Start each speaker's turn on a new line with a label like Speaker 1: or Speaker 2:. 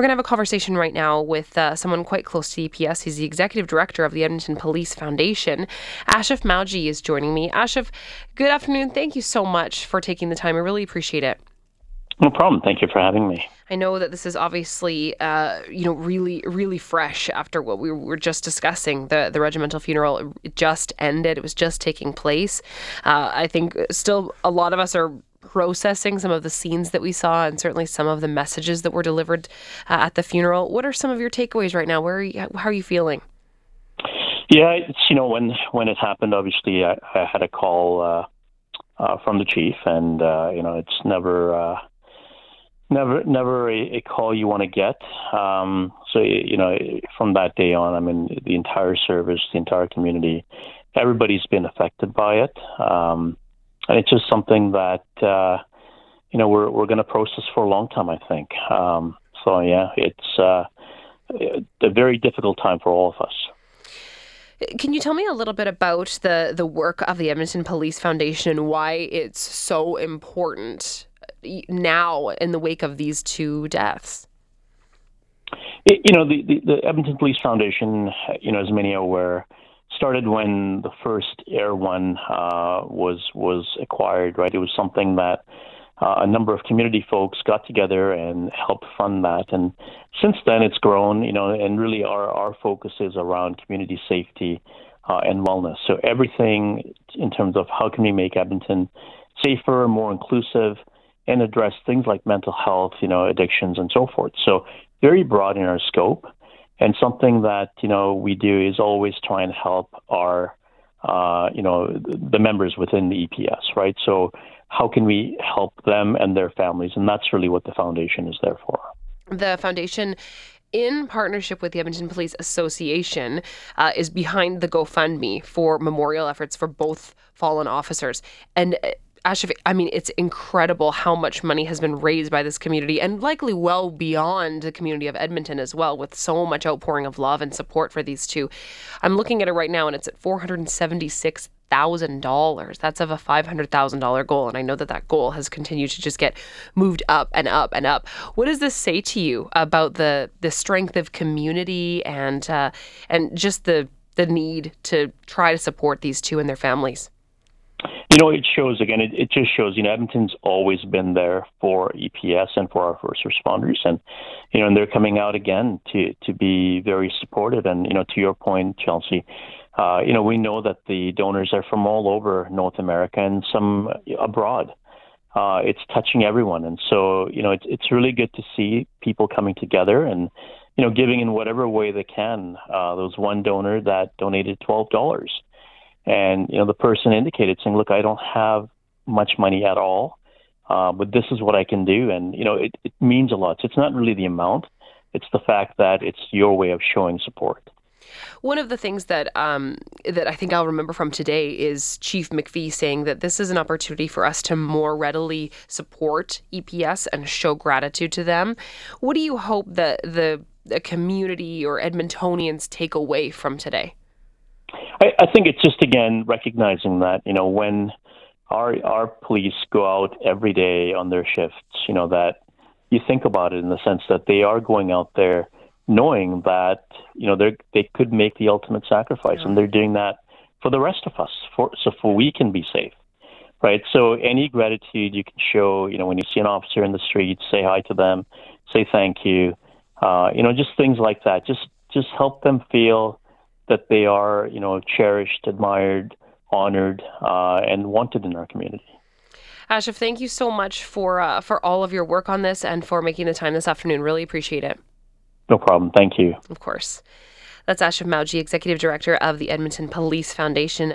Speaker 1: We're going to have a conversation right now with uh, someone quite close to EPS. He's the executive director of the Edmonton Police Foundation. Ashif Mawji is joining me. Ashif, good afternoon. Thank you so much for taking the time. I really appreciate it.
Speaker 2: No problem. Thank you for having me.
Speaker 1: I know that this is obviously, uh, you know, really, really fresh after what we were just discussing. The the regimental funeral just ended; it was just taking place. Uh, I think still a lot of us are processing some of the scenes that we saw, and certainly some of the messages that were delivered uh, at the funeral. What are some of your takeaways right now? Where are you, how are you feeling?
Speaker 2: Yeah, it's you know when when it happened, obviously I, I had a call uh, uh, from the chief, and uh, you know it's never uh, never never a, a call you want to get. Um, so you know, from that day on, I mean, the entire service, the entire community, everybody's been affected by it, um, and it's just something that uh, you know we're we're going to process for a long time. I think. Um, so yeah, it's uh, a very difficult time for all of us.
Speaker 1: Can you tell me a little bit about the the work of the Edmonton Police Foundation and why it's so important now in the wake of these two deaths?
Speaker 2: It, you know, the, the, the, Edmonton Police Foundation, you know, as many are aware, started when the first Air One uh, was was acquired. Right, it was something that uh, a number of community folks got together and helped fund that. And since then, it's grown. You know, and really our our focus is around community safety uh, and wellness. So everything in terms of how can we make Edmonton safer, more inclusive and address things like mental health, you know, addictions and so forth. So very broad in our scope. And something that, you know, we do is always try and help our, uh, you know, the members within the EPS, right? So how can we help them and their families? And that's really what the foundation is there for.
Speaker 1: The foundation in partnership with the Edmonton Police Association, uh, is behind the GoFundMe for memorial efforts for both fallen officers. And uh, I mean, it's incredible how much money has been raised by this community and likely well beyond the community of Edmonton as well, with so much outpouring of love and support for these two. I'm looking at it right now and it's at $476,000. That's of a $500,000 goal. And I know that that goal has continued to just get moved up and up and up. What does this say to you about the, the strength of community and, uh, and just the, the need to try to support these two and their families?
Speaker 2: You know, it shows again. It, it just shows. You know, Edmonton's always been there for EPS and for our first responders, and you know, and they're coming out again to to be very supportive. And you know, to your point, Chelsea, uh, you know, we know that the donors are from all over North America and some abroad. Uh, it's touching everyone, and so you know, it's it's really good to see people coming together and you know, giving in whatever way they can. Uh, there was one donor that donated twelve dollars and you know, the person indicated saying, "Look, I don't have much money at all, uh, but this is what I can do." And you know, it, it means a lot. So it's not really the amount; it's the fact that it's your way of showing support.
Speaker 1: One of the things that um, that I think I'll remember from today is Chief McPhee saying that this is an opportunity for us to more readily support EPS and show gratitude to them. What do you hope that the, the community or Edmontonians take away from today?
Speaker 2: I, think it's just again recognizing that you know when our our police go out every day on their shifts, you know that you think about it in the sense that they are going out there knowing that you know they they could make the ultimate sacrifice, yeah. and they're doing that for the rest of us, for so for we can be safe, right? So any gratitude you can show, you know, when you see an officer in the street, say hi to them, say thank you, uh, you know, just things like that. Just just help them feel that they are, you know, cherished, admired, honored, uh, and wanted in our community.
Speaker 1: Ashif, thank you so much for uh, for all of your work on this and for making the time this afternoon. Really appreciate it.
Speaker 2: No problem. Thank you.
Speaker 1: Of course. That's Ashif Mawji, Executive Director of the Edmonton Police Foundation.